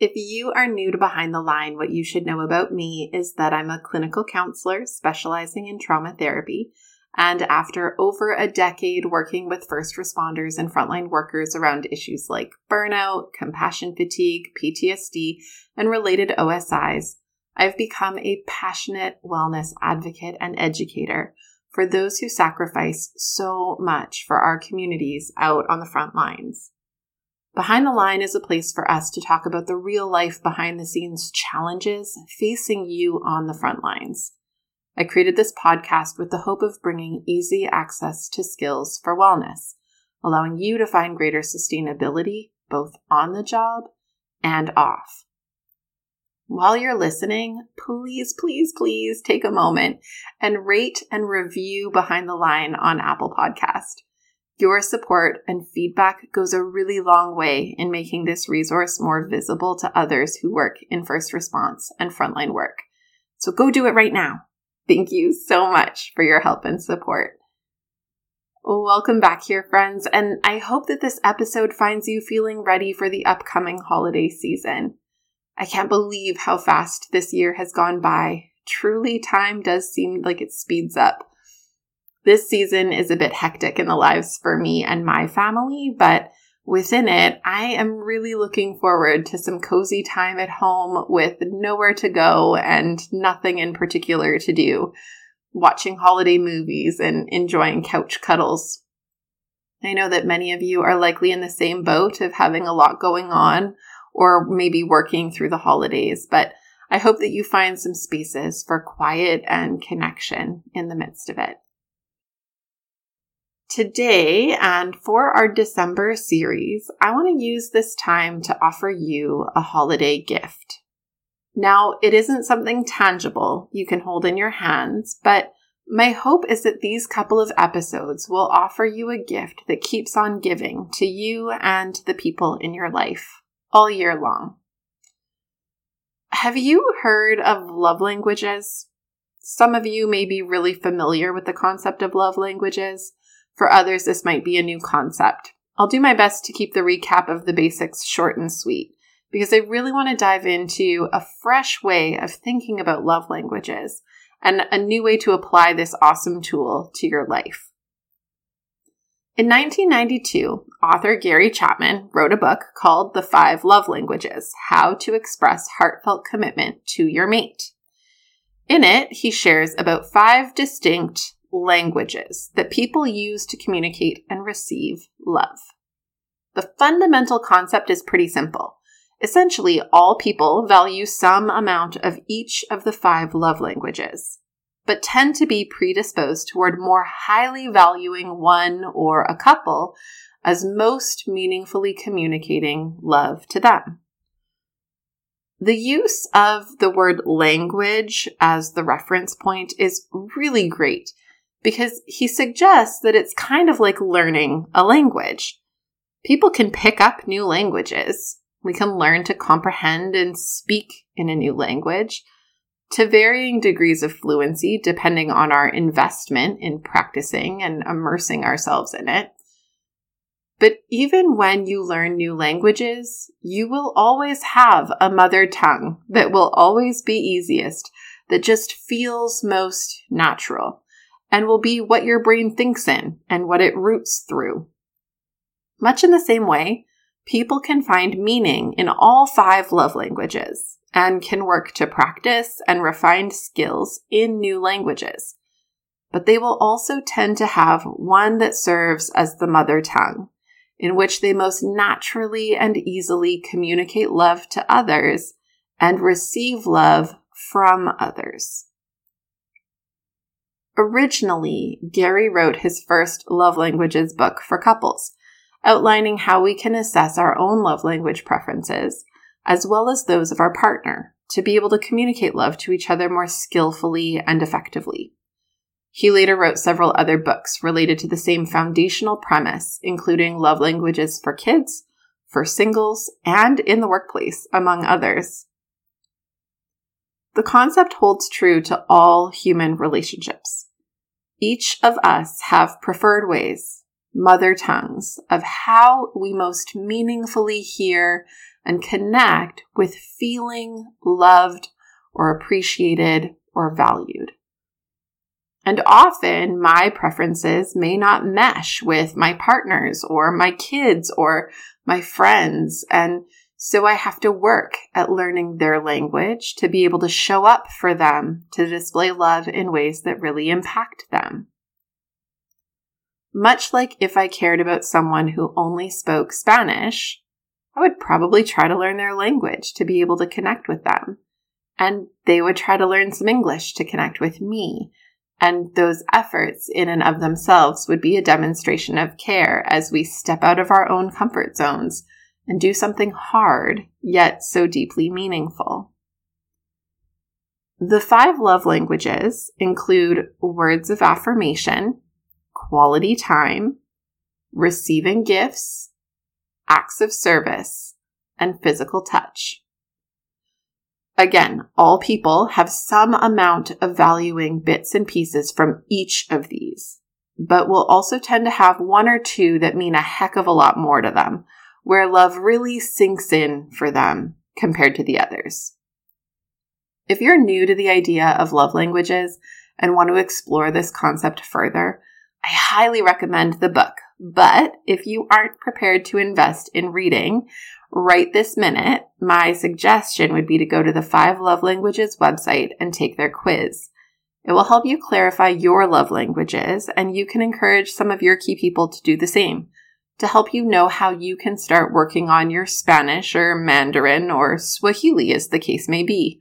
If you are new to Behind the Line, what you should know about me is that I'm a clinical counselor specializing in trauma therapy. And after over a decade working with first responders and frontline workers around issues like burnout, compassion fatigue, PTSD, and related OSIs, I've become a passionate wellness advocate and educator for those who sacrifice so much for our communities out on the front lines. Behind the Line is a place for us to talk about the real life behind the scenes challenges facing you on the front lines. I created this podcast with the hope of bringing easy access to skills for wellness, allowing you to find greater sustainability both on the job and off. While you're listening, please, please, please take a moment and rate and review Behind the Line on Apple Podcast. Your support and feedback goes a really long way in making this resource more visible to others who work in first response and frontline work. So go do it right now. Thank you so much for your help and support. Welcome back here, friends, and I hope that this episode finds you feeling ready for the upcoming holiday season. I can't believe how fast this year has gone by. Truly, time does seem like it speeds up. This season is a bit hectic in the lives for me and my family, but within it, I am really looking forward to some cozy time at home with nowhere to go and nothing in particular to do, watching holiday movies and enjoying couch cuddles. I know that many of you are likely in the same boat of having a lot going on or maybe working through the holidays, but I hope that you find some spaces for quiet and connection in the midst of it. Today and for our December series, I want to use this time to offer you a holiday gift. Now, it isn't something tangible you can hold in your hands, but my hope is that these couple of episodes will offer you a gift that keeps on giving to you and the people in your life all year long. Have you heard of love languages? Some of you may be really familiar with the concept of love languages. For others, this might be a new concept. I'll do my best to keep the recap of the basics short and sweet because I really want to dive into a fresh way of thinking about love languages and a new way to apply this awesome tool to your life. In 1992, author Gary Chapman wrote a book called The Five Love Languages How to Express Heartfelt Commitment to Your Mate. In it, he shares about five distinct languages that people use to communicate and receive love. The fundamental concept is pretty simple. Essentially, all people value some amount of each of the five love languages, but tend to be predisposed toward more highly valuing one or a couple as most meaningfully communicating love to them. The use of the word language as the reference point is really great because he suggests that it's kind of like learning a language. People can pick up new languages. We can learn to comprehend and speak in a new language to varying degrees of fluency depending on our investment in practicing and immersing ourselves in it. But even when you learn new languages, you will always have a mother tongue that will always be easiest, that just feels most natural and will be what your brain thinks in and what it roots through. Much in the same way, people can find meaning in all five love languages and can work to practice and refine skills in new languages. But they will also tend to have one that serves as the mother tongue, in which they most naturally and easily communicate love to others and receive love from others. Originally, Gary wrote his first love languages book for couples, outlining how we can assess our own love language preferences, as well as those of our partner, to be able to communicate love to each other more skillfully and effectively. He later wrote several other books related to the same foundational premise, including love languages for kids, for singles, and in the workplace, among others. The concept holds true to all human relationships. Each of us have preferred ways, mother tongues, of how we most meaningfully hear and connect with feeling loved or appreciated or valued. And often my preferences may not mesh with my partner's or my kids or my friends. And so I have to work at learning their language to be able to show up for them, to display love in ways that really impact them. Much like if I cared about someone who only spoke Spanish, I would probably try to learn their language to be able to connect with them. And they would try to learn some English to connect with me. And those efforts in and of themselves would be a demonstration of care as we step out of our own comfort zones and do something hard, yet so deeply meaningful. The five love languages include words of affirmation, quality time, receiving gifts, acts of service, and physical touch. Again, all people have some amount of valuing bits and pieces from each of these, but will also tend to have one or two that mean a heck of a lot more to them, where love really sinks in for them compared to the others. If you're new to the idea of love languages and want to explore this concept further, I highly recommend the book. But if you aren't prepared to invest in reading right this minute, my suggestion would be to go to the Five Love Languages website and take their quiz. It will help you clarify your love languages, and you can encourage some of your key people to do the same to help you know how you can start working on your Spanish or Mandarin or Swahili, as the case may be.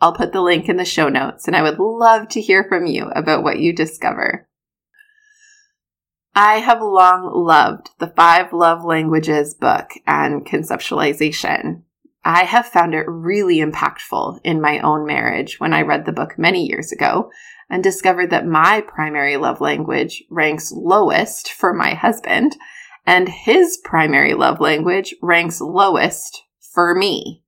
I'll put the link in the show notes, and I would love to hear from you about what you discover. I have long loved the Five Love Languages book and conceptualization. I have found it really impactful in my own marriage when I read the book many years ago and discovered that my primary love language ranks lowest for my husband and his primary love language ranks lowest for me.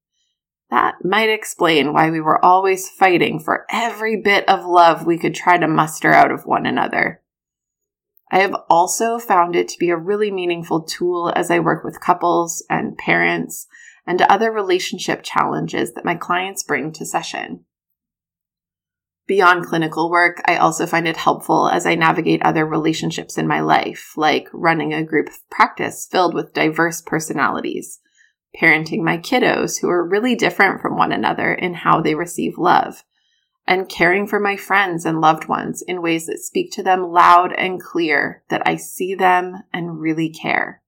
That might explain why we were always fighting for every bit of love we could try to muster out of one another. I have also found it to be a really meaningful tool as I work with couples and parents and other relationship challenges that my clients bring to session. Beyond clinical work, I also find it helpful as I navigate other relationships in my life, like running a group practice filled with diverse personalities, parenting my kiddos who are really different from one another in how they receive love, and caring for my friends and loved ones in ways that speak to them loud and clear that I see them and really care.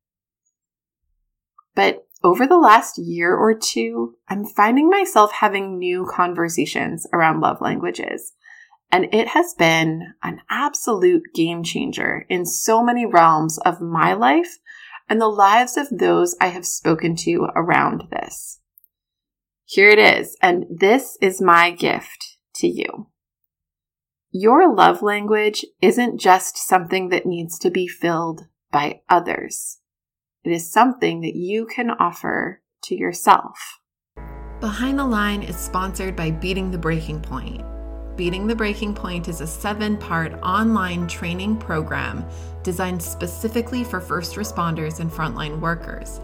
But over the last year or two, I'm finding myself having new conversations around love languages. And it has been an absolute game changer in so many realms of my life and the lives of those I have spoken to around this. Here it is, and this is my gift to you. Your love language isn't just something that needs to be filled by others. It is something that you can offer to yourself. Behind the Line is sponsored by Beating the Breaking Point. Beating the Breaking Point is a seven part online training program designed specifically for first responders and frontline workers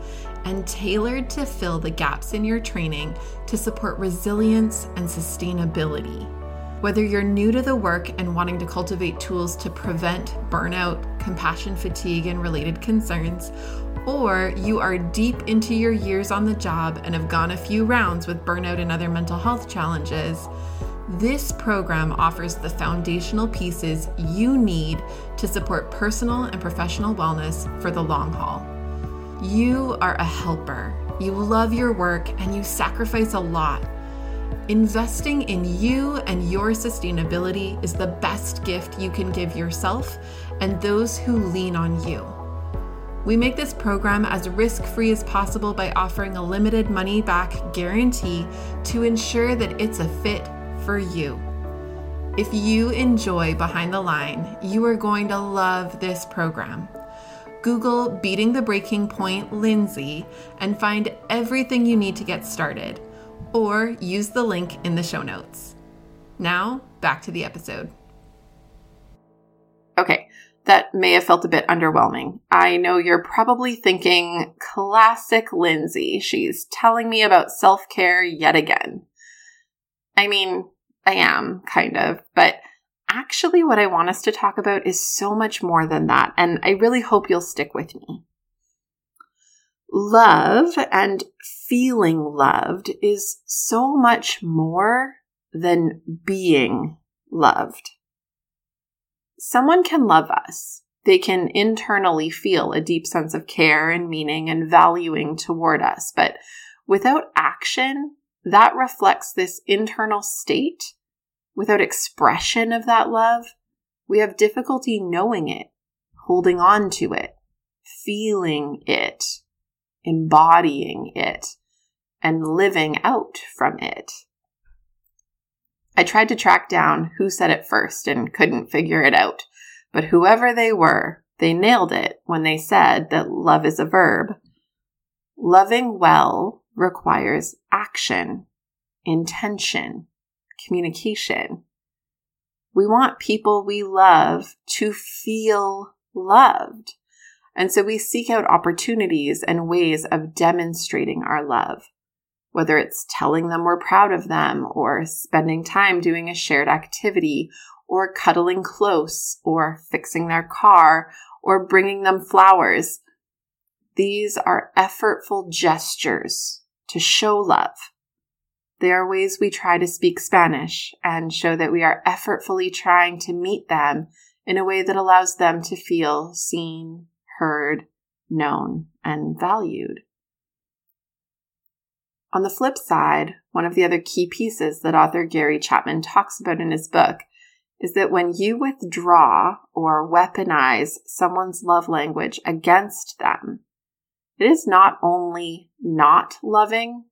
and tailored to fill the gaps in your training to support resilience and sustainability. Whether you're new to the work and wanting to cultivate tools to prevent burnout, compassion fatigue, and related concerns, or you are deep into your years on the job and have gone a few rounds with burnout and other mental health challenges, this program offers the foundational pieces you need to support personal and professional wellness for the long haul. You are a helper. You love your work and you sacrifice a lot. Investing in you and your sustainability is the best gift you can give yourself and those who lean on you. We make this program as risk free as possible by offering a limited money back guarantee to ensure that it's a fit for you. If you enjoy Behind the Line, you are going to love this program. Google Beating the Breaking Point Lindsay and find everything you need to get started, or use the link in the show notes. Now, back to the episode. Okay, that may have felt a bit underwhelming. I know you're probably thinking, classic Lindsay. She's telling me about self care yet again. I mean, I am, kind of, but actually, what I want us to talk about is so much more than that, and I really hope you'll stick with me. Love and feeling loved is so much more than being loved. Someone can love us. They can internally feel a deep sense of care and meaning and valuing toward us, but without action, that reflects this internal state without expression of that love, we have difficulty knowing it, holding on to it, feeling it, embodying it, and living out from it. I tried to track down who said it first and couldn't figure it out, but whoever they were, they nailed it when they said that love is a verb. Loving well requires action, intention, communication. We want people we love to feel loved. And so we seek out opportunities and ways of demonstrating our love, whether it's telling them we're proud of them, or spending time doing a shared activity, or cuddling close, or fixing their car, or bringing them flowers. These are effortful gestures to show love they are ways we try to speak Spanish and show that we are effortfully trying to meet them in a way that allows them to feel seen, heard, known, and valued. On the flip side, one of the other key pieces that author Gary Chapman talks about in his book is that when you withdraw or weaponize someone's love language against them, it is not only not loving,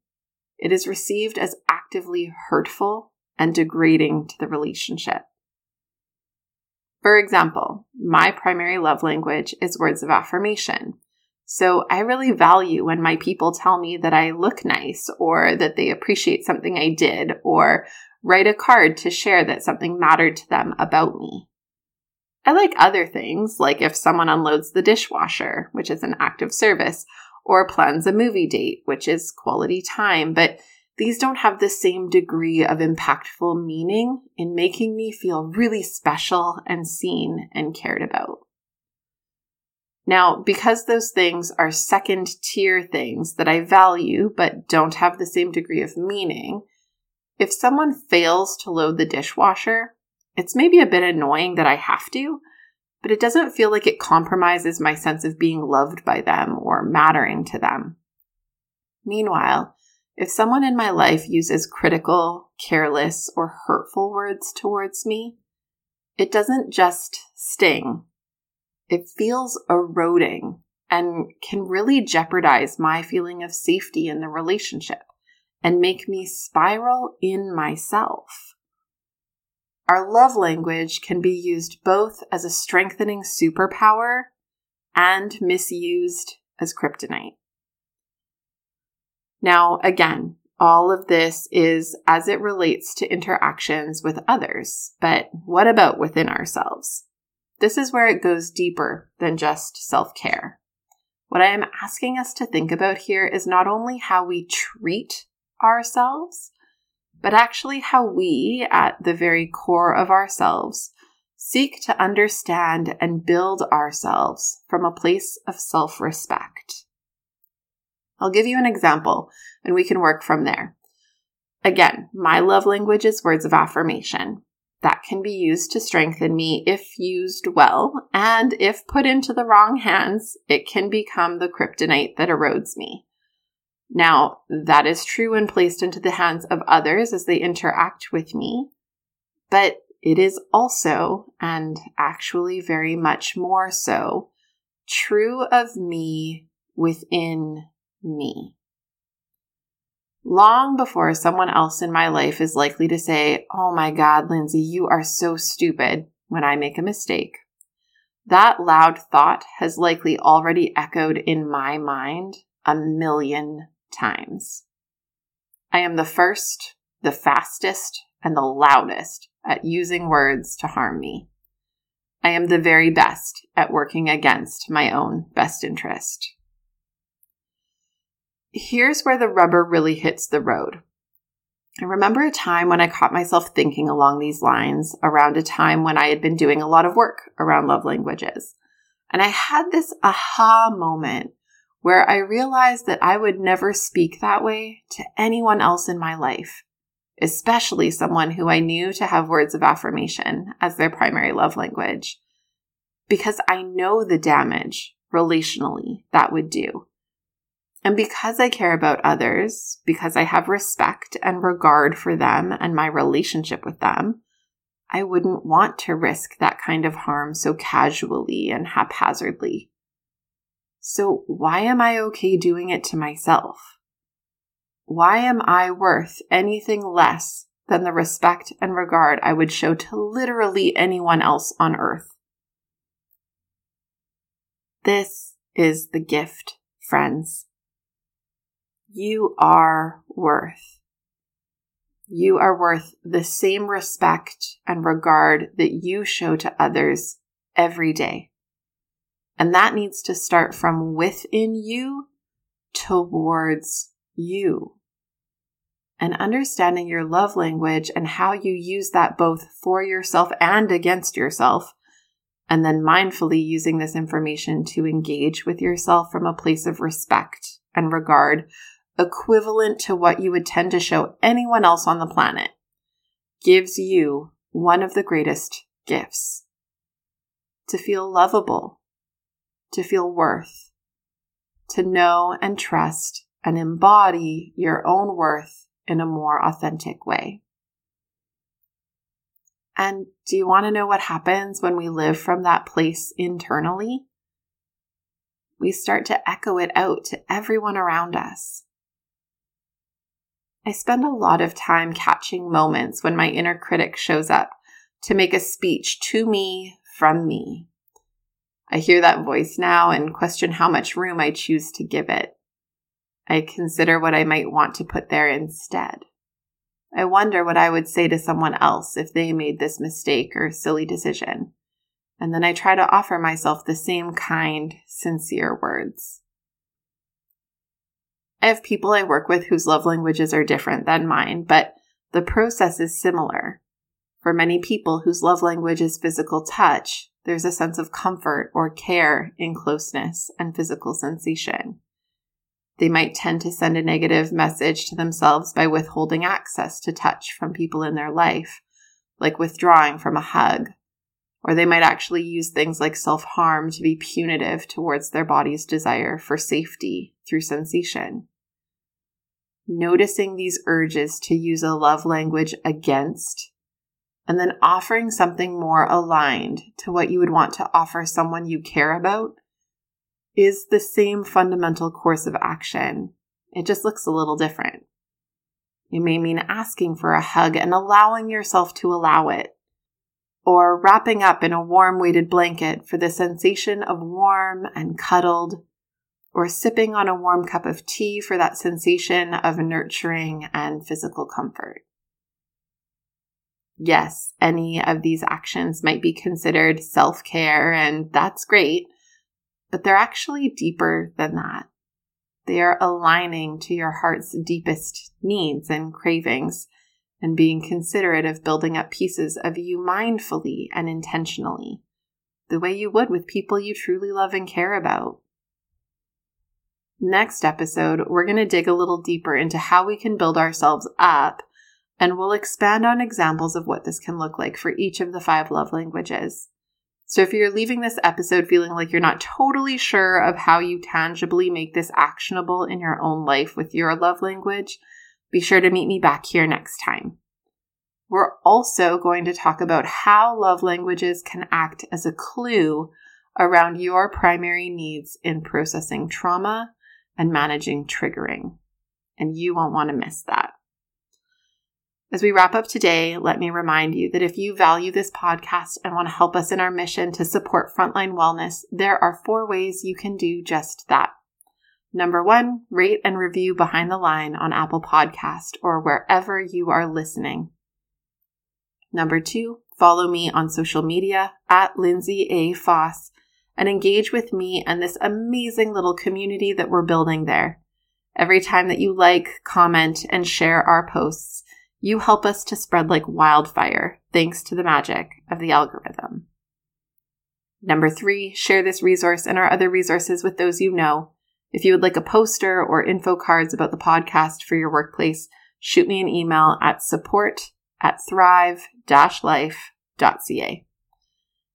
it is received as actively hurtful and degrading to the relationship. For example, my primary love language is words of affirmation. So I really value when my people tell me that I look nice or that they appreciate something I did or write a card to share that something mattered to them about me. I like other things, like if someone unloads the dishwasher, which is an act of service, or plans a movie date, which is quality time, but these don't have the same degree of impactful meaning in making me feel really special and seen and cared about. Now, because those things are second tier things that I value but don't have the same degree of meaning, if someone fails to load the dishwasher, it's maybe a bit annoying that I have to, but it doesn't feel like it compromises my sense of being loved by them or mattering to them. Meanwhile, if someone in my life uses critical, careless, or hurtful words towards me, it doesn't just sting. It feels eroding and can really jeopardize my feeling of safety in the relationship and make me spiral in myself. Our love language can be used both as a strengthening superpower and misused as kryptonite. Now, again, all of this is as it relates to interactions with others, but what about within ourselves? This is where it goes deeper than just self care. What I am asking us to think about here is not only how we treat ourselves, but actually how we, at the very core of ourselves, seek to understand and build ourselves from a place of self respect. I'll give you an example and we can work from there. Again, my love language is words of affirmation. That can be used to strengthen me if used well, and if put into the wrong hands, it can become the kryptonite that erodes me. Now, that is true when placed into the hands of others as they interact with me, but it is also, and actually very much more so, true of me within me. Long before someone else in my life is likely to say, Oh my God, Lindsay, you are so stupid when I make a mistake. That loud thought has likely already echoed in my mind a million times. I am the first, the fastest, and the loudest at using words to harm me. I am the very best at working against my own best interest. Here's where the rubber really hits the road. I remember a time when I caught myself thinking along these lines around a time when I had been doing a lot of work around love languages. And I had this aha moment where I realized that I would never speak that way to anyone else in my life especially someone who I knew to have words of affirmation as their primary love language, because I know the damage relationally that would do. And because I care about others, because I have respect and regard for them and my relationship with them, I wouldn't want to risk that kind of harm so casually and haphazardly. So, why am I okay doing it to myself? Why am I worth anything less than the respect and regard I would show to literally anyone else on earth? This is the gift, friends. You are worth. You are worth the same respect and regard that you show to others every day. And that needs to start from within you towards you. And understanding your love language and how you use that both for yourself and against yourself. And then mindfully using this information to engage with yourself from a place of respect and regard, equivalent to what you would tend to show anyone else on the planet, gives you one of the greatest gifts to feel lovable, to feel worth, to know and trust and embody your own worth in a more authentic way. And do you want to know what happens when we live from that place internally? We start to echo it out to everyone around us. I spend a lot of time catching moments when my inner critic shows up to make a speech to me from me. I hear that voice now and question how much room I choose to give it. I consider what I might want to put there instead. I wonder what I would say to someone else if they made this mistake or silly decision. And then I try to offer myself the same kind, sincere words. I have people I work with whose love languages are different than mine, but the process is similar. For many people whose love language is physical touch, there's a sense of comfort or care in closeness and physical sensation. They might tend to send a negative message to themselves by withholding access to touch from people in their life, like withdrawing from a hug. Or they might actually use things like self harm to be punitive towards their body's desire for safety through sensation. Noticing these urges to use a love language against, and then offering something more aligned to what you would want to offer someone you care about is the same fundamental course of action. It just looks a little different. It may mean asking for a hug and allowing yourself to allow it, or wrapping up in a warm weighted blanket for the sensation of warm and cuddled, or sipping on a warm cup of tea for that sensation of nurturing and physical comfort. Yes, any of these actions might be considered self care, and that's great but they're actually deeper than that. They are aligning to your heart's deepest needs and cravings and being considerate of building up pieces of you mindfully and intentionally, the way you would with people you truly love and care about. Next episode, we're going to dig a little deeper into how we can build ourselves up, and we'll expand on examples of what this can look like for each of the five love languages. So if you're leaving this episode feeling like you're not totally sure of how you tangibly make this actionable in your own life with your love language, be sure to meet me back here next time. We're also going to talk about how love languages can act as a clue around your primary needs in processing trauma and managing triggering. And you won't want to miss that. As we wrap up today, let me remind you that if you value this podcast and want to help us in our mission to support frontline wellness, there are four ways you can do just that. Number one, rate and review Behind the Line on Apple Podcast or wherever you are listening. Number two, follow me on social media at Lindsay A. Foss and engage with me and this amazing little community that we're building there. Every time that you like, comment, and share our posts, you help us to spread like wildfire thanks to the magic of the algorithm. Number three, share this resource and our other resources with those you know. If you would like a poster or info cards about the podcast for your workplace, shoot me an email at support at thrive-life.ca.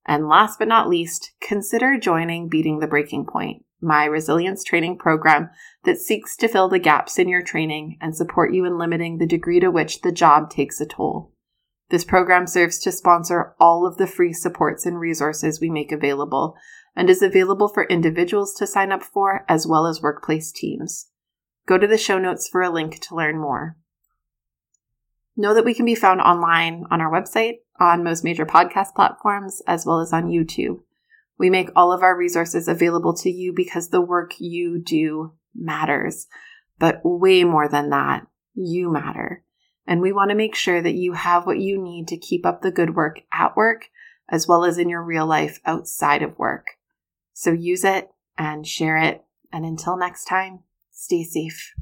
And last but not least, consider joining Beating the Breaking Point my resilience training program that seeks to fill the gaps in your training and support you in limiting the degree to which the job takes a toll. This program serves to sponsor all of the free supports and resources we make available and is available for individuals to sign up for as well as workplace teams. Go to the show notes for a link to learn more. Know that we can be found online on our website, on most major podcast platforms, as well as on YouTube. We make all of our resources available to you because the work you do matters. But way more than that, you matter. And we want to make sure that you have what you need to keep up the good work at work as well as in your real life outside of work. So use it and share it. And until next time, stay safe.